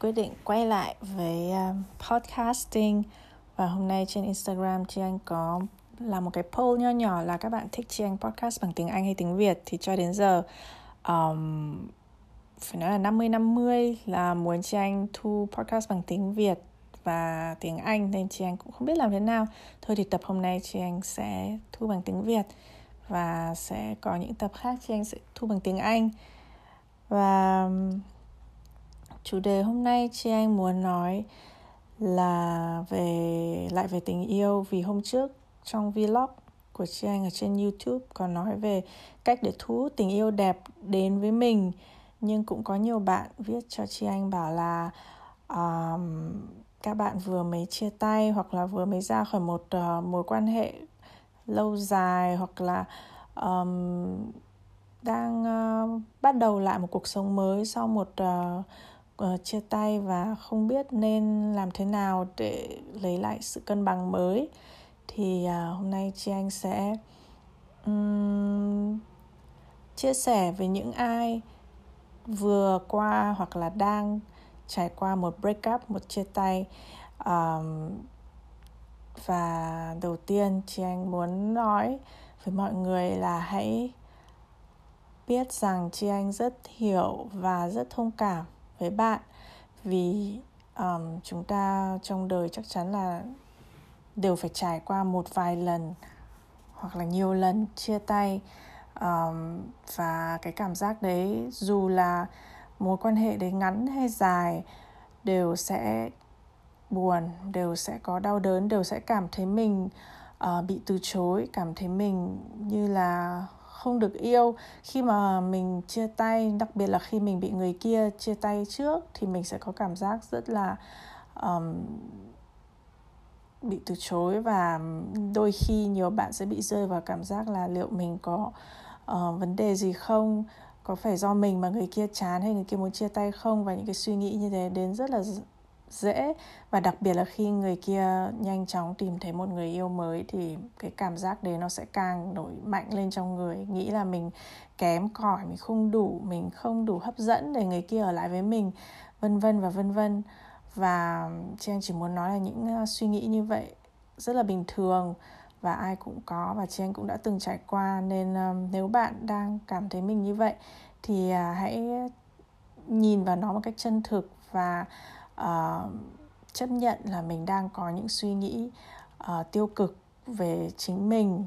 Quyết định quay lại với um, podcasting và hôm nay trên Instagram chị Anh có làm một cái poll nho nhỏ là các bạn thích chị Anh podcast bằng tiếng Anh hay tiếng Việt thì cho đến giờ um, phải nói là 50-50 là muốn chị Anh thu podcast bằng tiếng Việt và tiếng Anh nên chị Anh cũng không biết làm thế nào. Thôi thì tập hôm nay chị Anh sẽ thu bằng tiếng Việt và sẽ có những tập khác chị Anh sẽ thu bằng tiếng Anh và um, chủ đề hôm nay chị anh muốn nói là về lại về tình yêu. Vì hôm trước trong vlog của chị anh ở trên youtube có nói về cách để thu hút tình yêu đẹp đến với mình. Nhưng cũng có nhiều bạn viết cho chị anh bảo là um, các bạn vừa mới chia tay hoặc là vừa mới ra khỏi một uh, mối quan hệ lâu dài hoặc là um, đang uh, bắt đầu lại một cuộc sống mới sau một uh, uh, chia tay và không biết nên làm thế nào để lấy lại sự cân bằng mới. Thì uh, hôm nay chị anh sẽ um, chia sẻ với những ai vừa qua hoặc là đang trải qua một break up một chia tay. Um, và đầu tiên chị anh muốn nói với mọi người là hãy biết rằng chị anh rất hiểu và rất thông cảm với bạn. Vì um, chúng ta trong đời chắc chắn là đều phải trải qua một vài lần hoặc là nhiều lần chia tay um, và cái cảm giác đấy dù là mối quan hệ đấy ngắn hay dài đều sẽ buồn đều sẽ có đau đớn đều sẽ cảm thấy mình uh, bị từ chối cảm thấy mình như là không được yêu. Khi mà mình chia tay đặc biệt là khi mình bị người kia chia tay trước thì mình sẽ có cảm giác rất là um, bị từ chối và đôi khi nhiều bạn sẽ bị rơi vào cảm giác là liệu mình có uh, vấn đề gì không? Có phải do mình mà người kia chán hay người kia muốn chia tay không? Và những cái suy nghĩ như thế đến rất là dễ. Và đặc biệt là khi người kia nhanh chóng tìm thấy một người yêu mới thì cái cảm giác đấy nó sẽ càng nổi mạnh lên trong người. Nghĩ là mình kém cỏi mình không đủ mình không đủ hấp dẫn để người kia ở lại với mình vân vân và vân vân. Và chị chỉ muốn nói là những à, suy nghĩ như vậy rất là bình thường và ai cũng có. Và chị anh cũng đã từng trải qua nên um, nếu bạn đang cảm thấy mình như vậy thì uh, hãy nhìn vào nó một cách chân thực và uh, chấp nhận là mình đang có những suy nghĩ uh, tiêu cực về chính mình.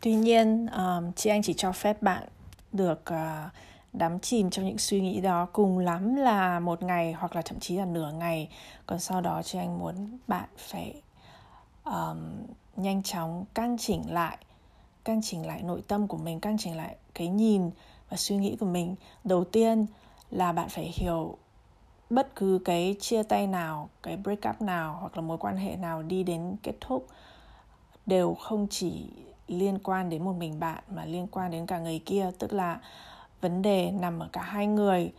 Tuy nhiên um, chị anh chỉ cho phép bạn được uh, đắm chìm trong những suy nghĩ đó cùng lắm là một ngày hoặc là thậm chí là nửa ngày. Còn sau đó chị anh muốn bạn phải um, nhanh chóng căn chỉnh lại căn chỉnh lại nội tâm của mình căn chỉnh lại cái nhìn và suy nghĩ của mình. Đầu tiên là bạn phải hiểu bất cứ cái chia tay nào cái break up nào hoặc là mối quan hệ nào đi đến kết thúc đều không chỉ liên quan đến một mình bạn mà liên quan đến cả người kia. Tức là vấn đề nằm ở cả hai người.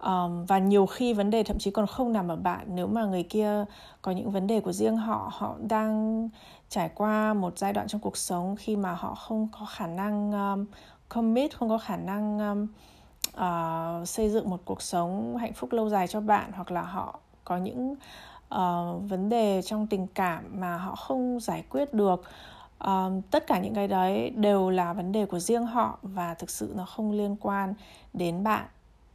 Um, và nhiều khi vấn đề thậm chí còn không nằm ở bạn. Nếu mà người kia có những vấn đề của riêng họ họ đang trải qua một giai đoạn trong cuộc sống khi mà họ không có khả năng um, commit không có khả năng um, uh, xây dựng một cuộc sống hạnh phúc lâu dài cho bạn hoặc là họ có những uh, vấn đề trong tình cảm mà họ không giải quyết được. Uh, tất cả những cái đấy đều là vấn đề của riêng họ và thực sự nó không liên quan đến bạn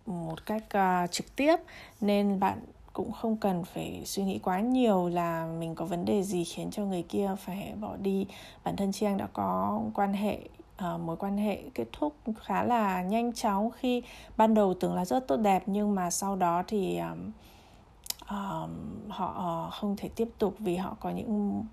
một cách uh, trực tiếp. Nên bạn cũng không cần phải suy nghĩ quá nhiều là mình có vấn đề gì khiến cho người kia phải bỏ đi. Bản thân chị anh đã có quan hệ uh, mối quan hệ kết thúc khá là nhanh chóng khi ban đầu tưởng là rất tốt đẹp nhưng mà sau đó thì um, um, họ uh, không thể tiếp tục vì họ có những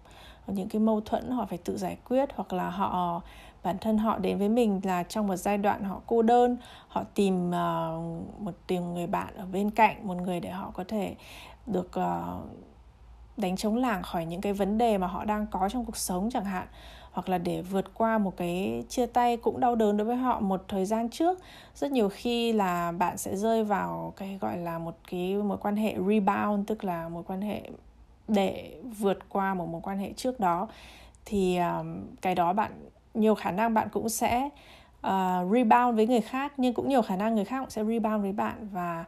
những cái mâu thuẫn họ phải tự giải quyết hoặc là họ bản thân họ đến với mình là trong một giai đoạn họ cô đơn họ tìm uh, một tìm người bạn ở bên cạnh một người để họ có thể được uh, đánh chống lảng khỏi những cái vấn đề mà họ đang có trong cuộc sống chẳng hạn hoặc là để vượt qua một cái chia tay cũng đau đớn đối với họ một thời gian trước. Rất nhiều khi là bạn sẽ rơi vào cái gọi là một cái mối quan hệ rebound tức là mối quan hệ để vượt qua một mối quan hệ trước đó. Thì um, cái đó bạn nhiều khả năng bạn cũng sẽ uh, rebound với người khác nhưng cũng nhiều khả năng người khác cũng sẽ rebound với bạn. Và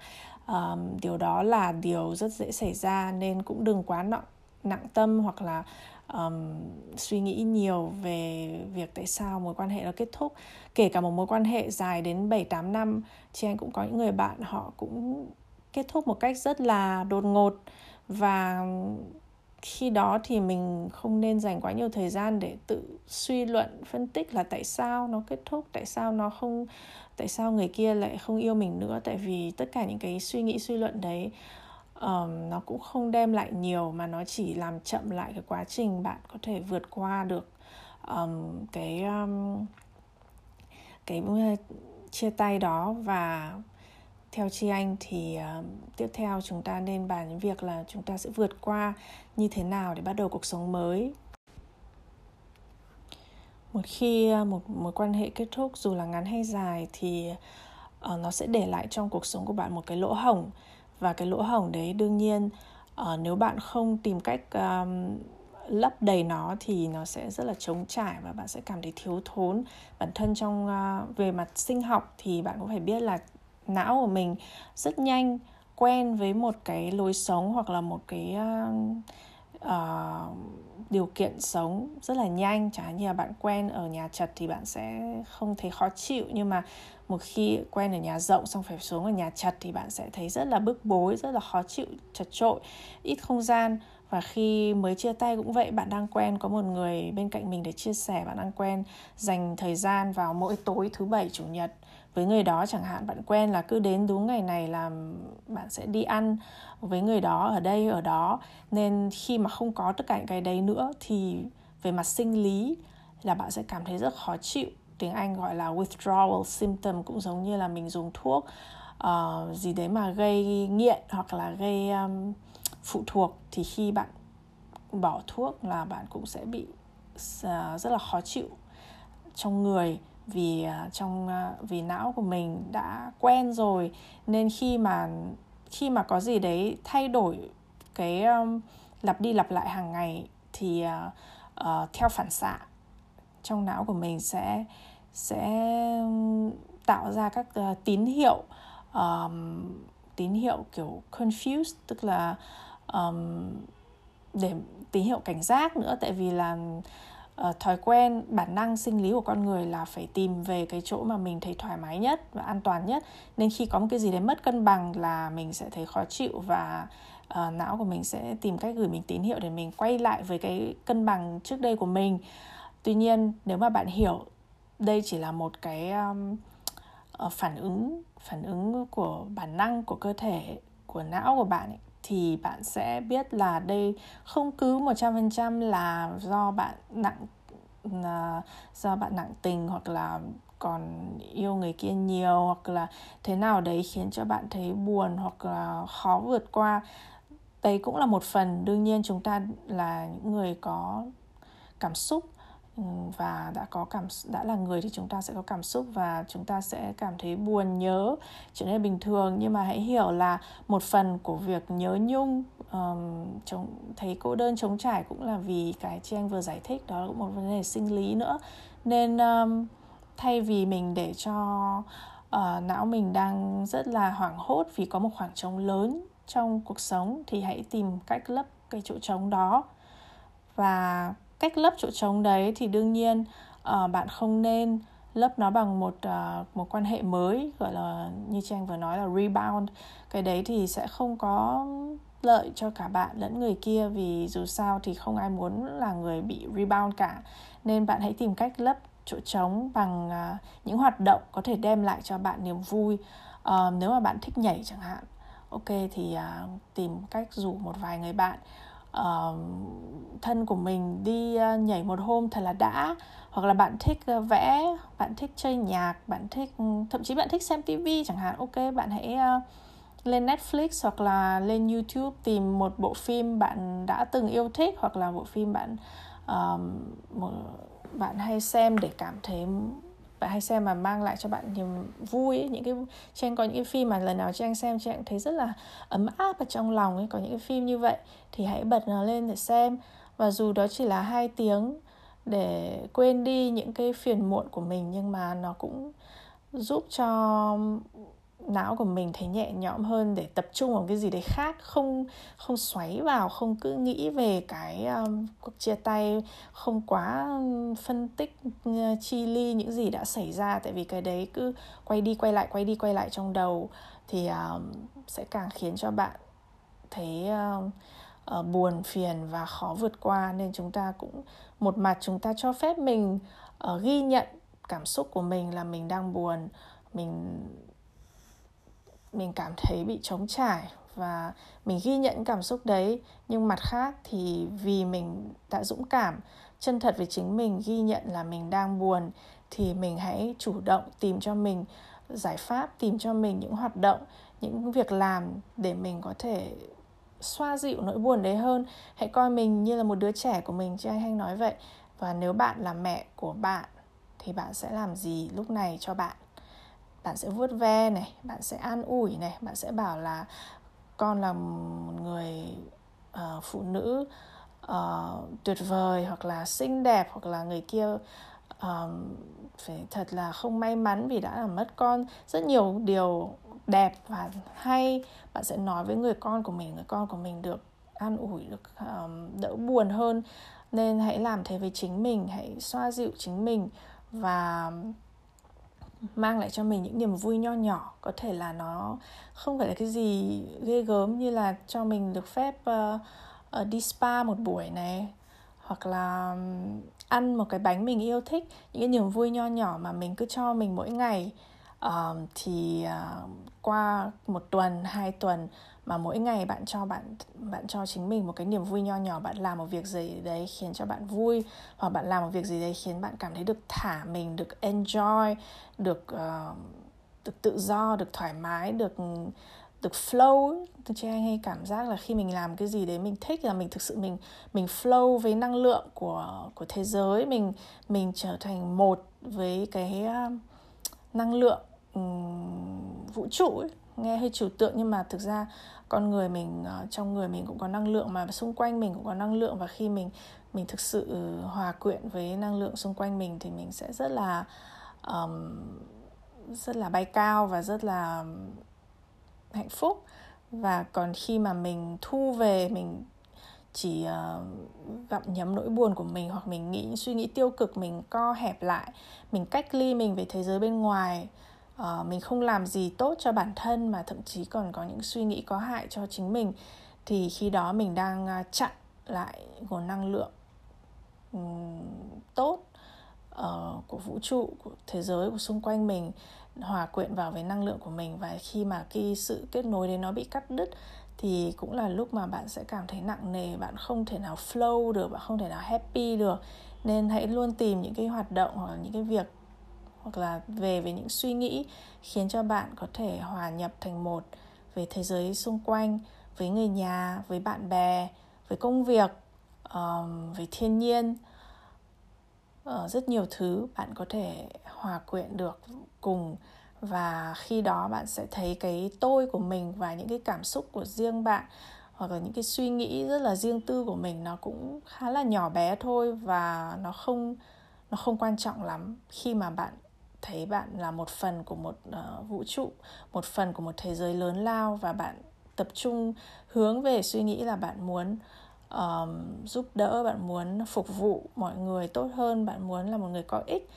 um, điều đó là điều rất dễ xảy ra nên cũng đừng quá nặng nặng tâm hoặc là um, suy nghĩ nhiều về việc tại sao mối quan hệ nó kết thúc. Kể cả một mối quan hệ dài đến 7 8 năm chị anh cũng có những người bạn họ cũng kết thúc một cách rất là đột ngột. Và khi đó thì mình không nên dành quá nhiều thời gian để tự suy luận phân tích là tại sao nó kết thúc tại sao nó không tại sao người kia lại không yêu mình nữa. Tại vì tất cả những cái suy nghĩ suy luận đấy um, nó cũng không đem lại nhiều mà nó chỉ làm chậm lại cái quá trình bạn có thể vượt qua được um, cái um, cái chia tay đó. Và theo chi anh thì uh, tiếp theo chúng ta nên bàn những việc là chúng ta sẽ vượt qua như thế nào để bắt đầu cuộc sống mới. Một khi một mối quan hệ kết thúc dù là ngắn hay dài thì uh, nó sẽ để lại trong cuộc sống của bạn một cái lỗ hổng và cái lỗ hổng đấy đương nhiên uh, nếu bạn không tìm cách um, lấp đầy nó thì nó sẽ rất là trống trải và bạn sẽ cảm thấy thiếu thốn. Bản thân trong uh, về mặt sinh học thì bạn cũng phải biết là não của mình rất nhanh quen với một cái lối sống hoặc là một cái uh, uh, điều kiện sống rất là nhanh. Chẳng hạn như là bạn quen ở nhà chật thì bạn sẽ không thấy khó chịu nhưng mà một khi quen ở nhà rộng xong phải xuống ở nhà chật thì bạn sẽ thấy rất là bức bối, rất là khó chịu, chật trội ít không gian. Và khi mới chia tay cũng vậy, bạn đang quen, có một người bên cạnh mình để chia sẻ, bạn đang quen dành thời gian vào mỗi tối thứ bảy, chủ nhật. Với người đó chẳng hạn, bạn quen là cứ đến đúng ngày này là bạn sẽ đi ăn với người đó ở đây, ở đó. Nên khi mà không có tất cả những cái đấy nữa thì về mặt sinh lý là bạn sẽ cảm thấy rất khó chịu tiếng Anh gọi là withdrawal symptom cũng giống như là mình dùng thuốc uh, gì đấy mà gây nghiện hoặc là gây um, phụ thuộc thì khi bạn bỏ thuốc là bạn cũng sẽ bị uh, rất là khó chịu trong người vì uh, trong uh, vì não của mình đã quen rồi. Nên khi mà khi mà có gì đấy thay đổi cái um, lặp đi lặp lại hàng ngày thì uh, uh, theo phản xạ trong não của mình sẽ sẽ tạo ra các uh, tín hiệu um, tín hiệu kiểu confused tức là um, để tín hiệu cảnh giác nữa. Tại vì là uh, thói quen bản năng sinh lý của con người là phải tìm về cái chỗ mà mình thấy thoải mái nhất và an toàn nhất. Nên khi có một cái gì đấy mất cân bằng là mình sẽ thấy khó chịu và uh, não của mình sẽ tìm cách gửi mình tín hiệu để mình quay lại với cái cân bằng trước đây của mình tuy nhiên nếu mà bạn hiểu đây chỉ là một cái um, ờ, phản ứng phản ứng của bản năng của cơ thể của não của bạn ấy, thì bạn sẽ biết là đây không cứ 100% là do bạn nặng là do bạn nặng tình hoặc là còn yêu người kia nhiều hoặc là thế nào đấy khiến cho bạn thấy buồn hoặc là khó vượt qua. Đấy cũng là một phần. Đương nhiên chúng ta là những người có cảm xúc Ừ, và đã có cảm đã là người thì chúng ta sẽ có cảm xúc và chúng ta sẽ cảm thấy buồn nhớ. Trở nên bình thường nhưng mà hãy hiểu là một phần của việc nhớ nhung um, chống, thấy cô đơn chống trải cũng là vì cái chị anh vừa giải thích đó cũng một vấn đề sinh lý nữa. Nên um, thay vì mình để cho uh, não mình đang rất là hoảng hốt vì có một khoảng trống lớn trong cuộc sống thì hãy tìm cách lấp cái chỗ trống đó. Và cách lấp chỗ trống đấy thì đương nhiên uh, bạn không nên lấp nó bằng một uh, một quan hệ mới gọi là như trang vừa nói là rebound. Cái đấy thì sẽ không có lợi cho cả bạn lẫn người kia vì dù sao thì không ai muốn là người bị rebound cả. Nên bạn hãy tìm cách lấp chỗ trống bằng uh, những hoạt động có thể đem lại cho bạn niềm vui uh, nếu mà bạn thích nhảy chẳng hạn. Ok thì uh, tìm cách rủ một vài người bạn uh, thân của mình đi uh, nhảy một hôm thật là đã. Hoặc là bạn thích uh, vẽ bạn thích chơi nhạc bạn thích ừ, thậm chí bạn thích xem tivi chẳng hạn ok bạn hãy uh, lên Netflix hoặc là lên YouTube tìm một bộ phim bạn đã từng yêu thích hoặc là bộ phim bạn uh, một, bạn hay xem để cảm thấy bạn hay xem mà mang lại cho bạn niềm vui ấy. những cái trên có những cái phim mà lần nào chị anh xem chị anh thấy rất là ấm áp ở trong lòng ấy, có những cái phim như vậy thì hãy bật nó lên để xem và dù đó chỉ là hai tiếng để quên đi những cái phiền muộn của mình, nhưng mà nó cũng giúp cho não của mình thấy nhẹ nhõm hơn để tập trung vào cái gì đấy khác không không xoáy vào không cứ nghĩ về cái um, cuộc chia tay không quá um, phân tích uh, chi ly những gì đã xảy ra. Tại vì cái đấy cứ quay đi quay lại quay đi quay lại trong đầu thì um, sẽ càng khiến cho bạn thấy um, uh, buồn phiền và khó vượt qua. Nên chúng ta cũng một mặt chúng ta cho phép mình uh, ghi nhận cảm xúc của mình là mình đang buồn mình mình cảm thấy bị trống trải và mình ghi nhận cảm xúc đấy. Nhưng mặt khác thì vì mình đã dũng cảm, chân thật với chính mình, ghi nhận là mình đang buồn, thì mình hãy chủ động tìm cho mình giải pháp, tìm cho mình những hoạt động, những việc làm để mình có thể xoa dịu nỗi buồn đấy hơn. Hãy coi mình như là một đứa trẻ của mình chứ anh hay nói vậy. Và nếu bạn là mẹ của bạn thì bạn sẽ làm gì lúc này cho bạn? Bạn sẽ vuốt ve này bạn sẽ an ủi này bạn sẽ bảo là con là một người uh, phụ nữ uh, tuyệt vời hoặc là xinh đẹp hoặc là người kia um, phải thật là không may mắn vì đã làm mất con. Rất nhiều điều đẹp và hay. Bạn sẽ nói với người con của mình người con của mình được an ủi được um, đỡ buồn hơn. Nên hãy làm thế với chính mình hãy xoa dịu chính mình và mang lại cho mình những niềm vui nho nhỏ có thể là nó không phải là cái gì ghê gớm như là cho mình được phép uh, uh, đi spa một buổi này hoặc là ăn một cái bánh mình yêu thích những cái niềm vui nho nhỏ mà mình cứ cho mình mỗi ngày. Uh, thì uh, qua một tuần hai tuần mà mỗi ngày bạn cho bạn bạn cho chính mình một cái niềm vui nho nhỏ bạn làm một việc gì đấy khiến cho bạn vui hoặc bạn làm một việc gì đấy khiến bạn cảm thấy được thả mình được enjoy được uh, được tự do được thoải mái được được flow từ cho anh hay cảm giác là khi mình làm cái gì đấy mình thích là mình thực sự mình mình flow với năng lượng của của thế giới mình mình trở thành một với cái uh, năng lượng um, vũ trụ ấy nghe hơi trừu tượng nhưng mà thực ra con người mình ờ, trong người mình cũng có năng lượng mà xung quanh mình cũng có năng lượng và khi mình mình thực sự ừ, hòa quyện với năng lượng xung quanh mình thì mình sẽ rất là um, rất là bay cao và rất là hạnh phúc. Và còn khi mà mình thu về mình chỉ uh, gặm nhấm nỗi buồn của mình hoặc mình nghĩ suy nghĩ tiêu cực mình co hẹp lại mình cách ly mình về thế giới bên ngoài uh, mình không làm gì tốt cho bản thân mà thậm chí còn có những suy nghĩ có hại cho chính mình. Thì khi đó mình đang uh, chặn lại nguồn năng lượng um, tốt uh, của vũ trụ của thế giới của xung quanh mình hòa quyện vào với năng lượng của mình. Và khi mà cái sự kết nối đấy nó bị cắt đứt thì cũng là lúc mà bạn sẽ cảm thấy nặng nề bạn không thể nào flow được bạn không thể nào happy được. Nên hãy luôn tìm những cái hoạt động hoặc là những cái việc hoặc là về với những suy nghĩ khiến cho bạn có thể hòa nhập thành một về thế giới xung quanh với người nhà với bạn bè với công việc um, với thiên nhiên. Uh, rất nhiều thứ bạn có thể hòa quyện được cùng và khi đó bạn sẽ thấy cái tôi của mình và những cái cảm xúc của riêng bạn hoặc là những cái suy nghĩ rất là riêng tư của mình nó cũng khá là nhỏ bé thôi và nó không nó không quan trọng lắm khi mà bạn thấy bạn là một phần của một uh, vũ trụ một phần của một thế giới lớn lao và bạn tập trung hướng về suy nghĩ là bạn muốn um, giúp đỡ bạn muốn phục vụ mọi người tốt hơn bạn muốn là một người có ích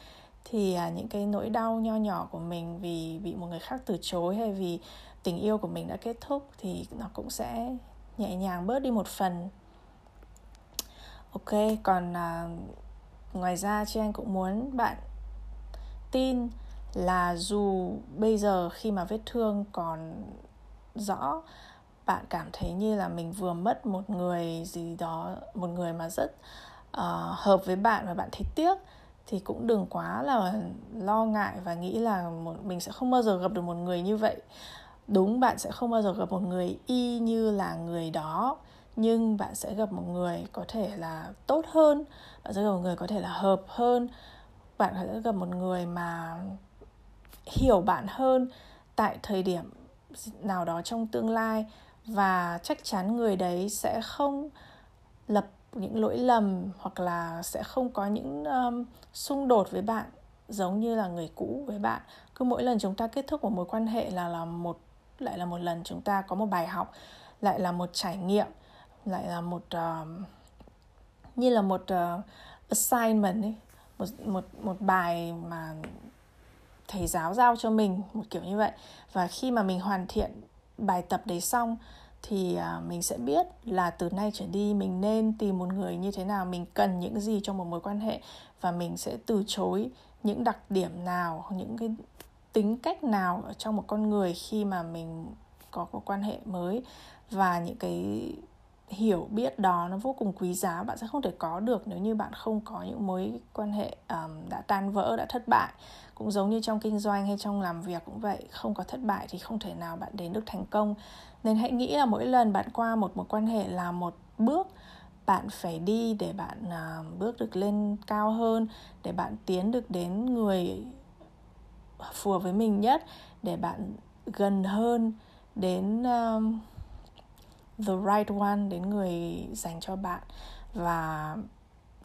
thì uh, những cái nỗi đau nho nhỏ của mình vì bị một người khác từ chối hay vì tình yêu của mình đã kết thúc thì nó cũng sẽ nhẹ nhàng bớt đi một phần. Ok còn uh, ngoài ra chị anh cũng muốn bạn tin là dù bây giờ khi mà vết thương còn rõ bạn cảm thấy như là mình vừa mất một người gì đó một người mà rất uh, hợp với bạn và bạn thấy tiếc thì cũng đừng quá là lo ngại và nghĩ là một mình sẽ không bao giờ gặp được một người như vậy. Đúng bạn sẽ không bao giờ gặp một người y như là người đó nhưng bạn sẽ gặp một người có thể là tốt hơn bạn sẽ gặp một người có thể là hợp hơn bạn sẽ gặp một người mà hiểu bạn hơn tại thời điểm nào đó trong tương lai và chắc chắn người đấy sẽ không lập những lỗi lầm hoặc là sẽ không có những um, xung đột với bạn giống như là người cũ với bạn. Cứ mỗi lần chúng ta kết thúc một mối quan hệ là là một lại là một lần chúng ta có một bài học lại là một trải nghiệm lại là một uh, như là một uh, assignment ấy một một một bài mà thầy giáo giao cho mình, một kiểu như vậy. Và khi mà mình hoàn thiện bài tập đấy xong thì à, mình sẽ biết là từ nay trở đi mình nên tìm một người như thế nào, mình cần những gì trong một mối quan hệ và mình sẽ từ chối những đặc điểm nào, những cái tính cách nào ở trong một con người khi mà mình có một quan hệ mới và những cái hiểu biết đó nó vô cùng quý giá bạn sẽ không thể có được nếu như bạn không có những mối quan hệ um, đã tan vỡ đã thất bại. Cũng giống như trong kinh doanh hay trong làm việc cũng vậy không có thất bại thì không thể nào bạn đến được thành công. Nên hãy nghĩ là mỗi lần bạn qua một mối quan hệ là một bước bạn phải đi để bạn uh, bước được lên cao hơn để bạn tiến được đến người phù hợp với mình nhất để bạn gần hơn đến uh, the right one đến người dành cho bạn. Và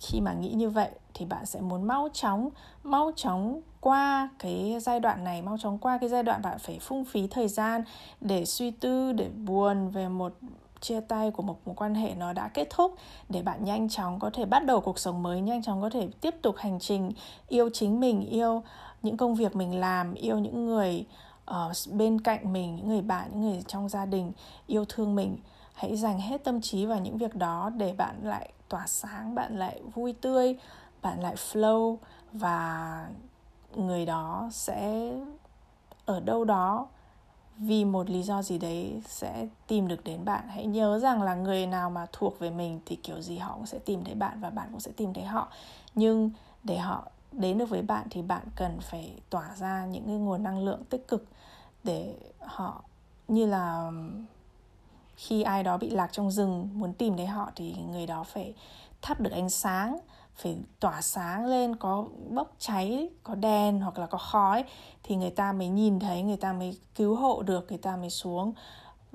khi mà nghĩ như vậy thì bạn sẽ muốn mau chóng mau chóng qua cái giai đoạn này, mau chóng qua cái giai đoạn bạn phải phung phí thời gian để suy tư, để buồn về một chia tay của một mối quan hệ nó đã kết thúc, để bạn nhanh chóng có thể bắt đầu cuộc sống mới, nhanh chóng có thể tiếp tục hành trình yêu chính mình, yêu những công việc mình làm, yêu những người ở bên cạnh mình, những người bạn, những người trong gia đình, yêu thương mình hãy dành hết tâm trí vào những việc đó để bạn lại tỏa sáng, bạn lại vui tươi, bạn lại flow và người đó sẽ ở đâu đó vì một lý do gì đấy sẽ tìm được đến bạn. Hãy nhớ rằng là người nào mà thuộc về mình thì kiểu gì họ cũng sẽ tìm thấy bạn và bạn cũng sẽ tìm thấy họ. Nhưng để họ đến được với bạn thì bạn cần phải tỏa ra những cái nguồn năng lượng tích cực để họ như là khi ai đó bị lạc trong rừng muốn tìm thấy họ thì người đó phải thắp được ánh sáng phải tỏa sáng lên có bốc cháy có đèn hoặc là có khói thì người ta mới nhìn thấy người ta mới cứu hộ được người ta mới xuống.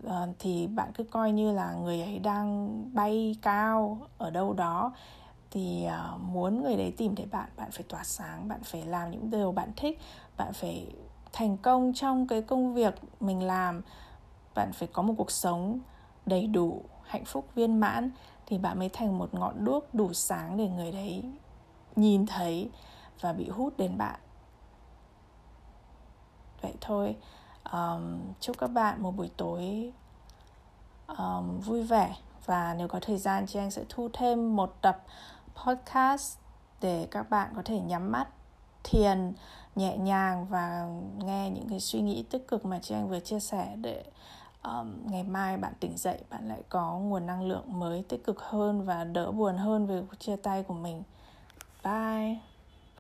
À, thì bạn cứ coi như là người ấy đang bay cao ở đâu đó thì à, muốn người đấy tìm thấy bạn bạn phải tỏa sáng bạn phải làm những điều bạn thích bạn phải thành công trong cái công việc mình làm bạn phải có một cuộc sống đầy đủ hạnh phúc viên mãn thì bạn mới thành một ngọn đuốc đủ sáng để người đấy nhìn thấy và bị hút đến bạn. Vậy thôi um, chúc các bạn một buổi tối um, vui vẻ. Và nếu có thời gian chị anh sẽ thu thêm một tập podcast để các bạn có thể nhắm mắt thiền nhẹ nhàng và nghe những cái suy nghĩ tích cực mà chị anh vừa chia sẻ để um, ngày mai bạn tỉnh dậy bạn lại có nguồn năng lượng mới tích cực hơn và đỡ buồn hơn về cuộc chia tay của mình. Bye!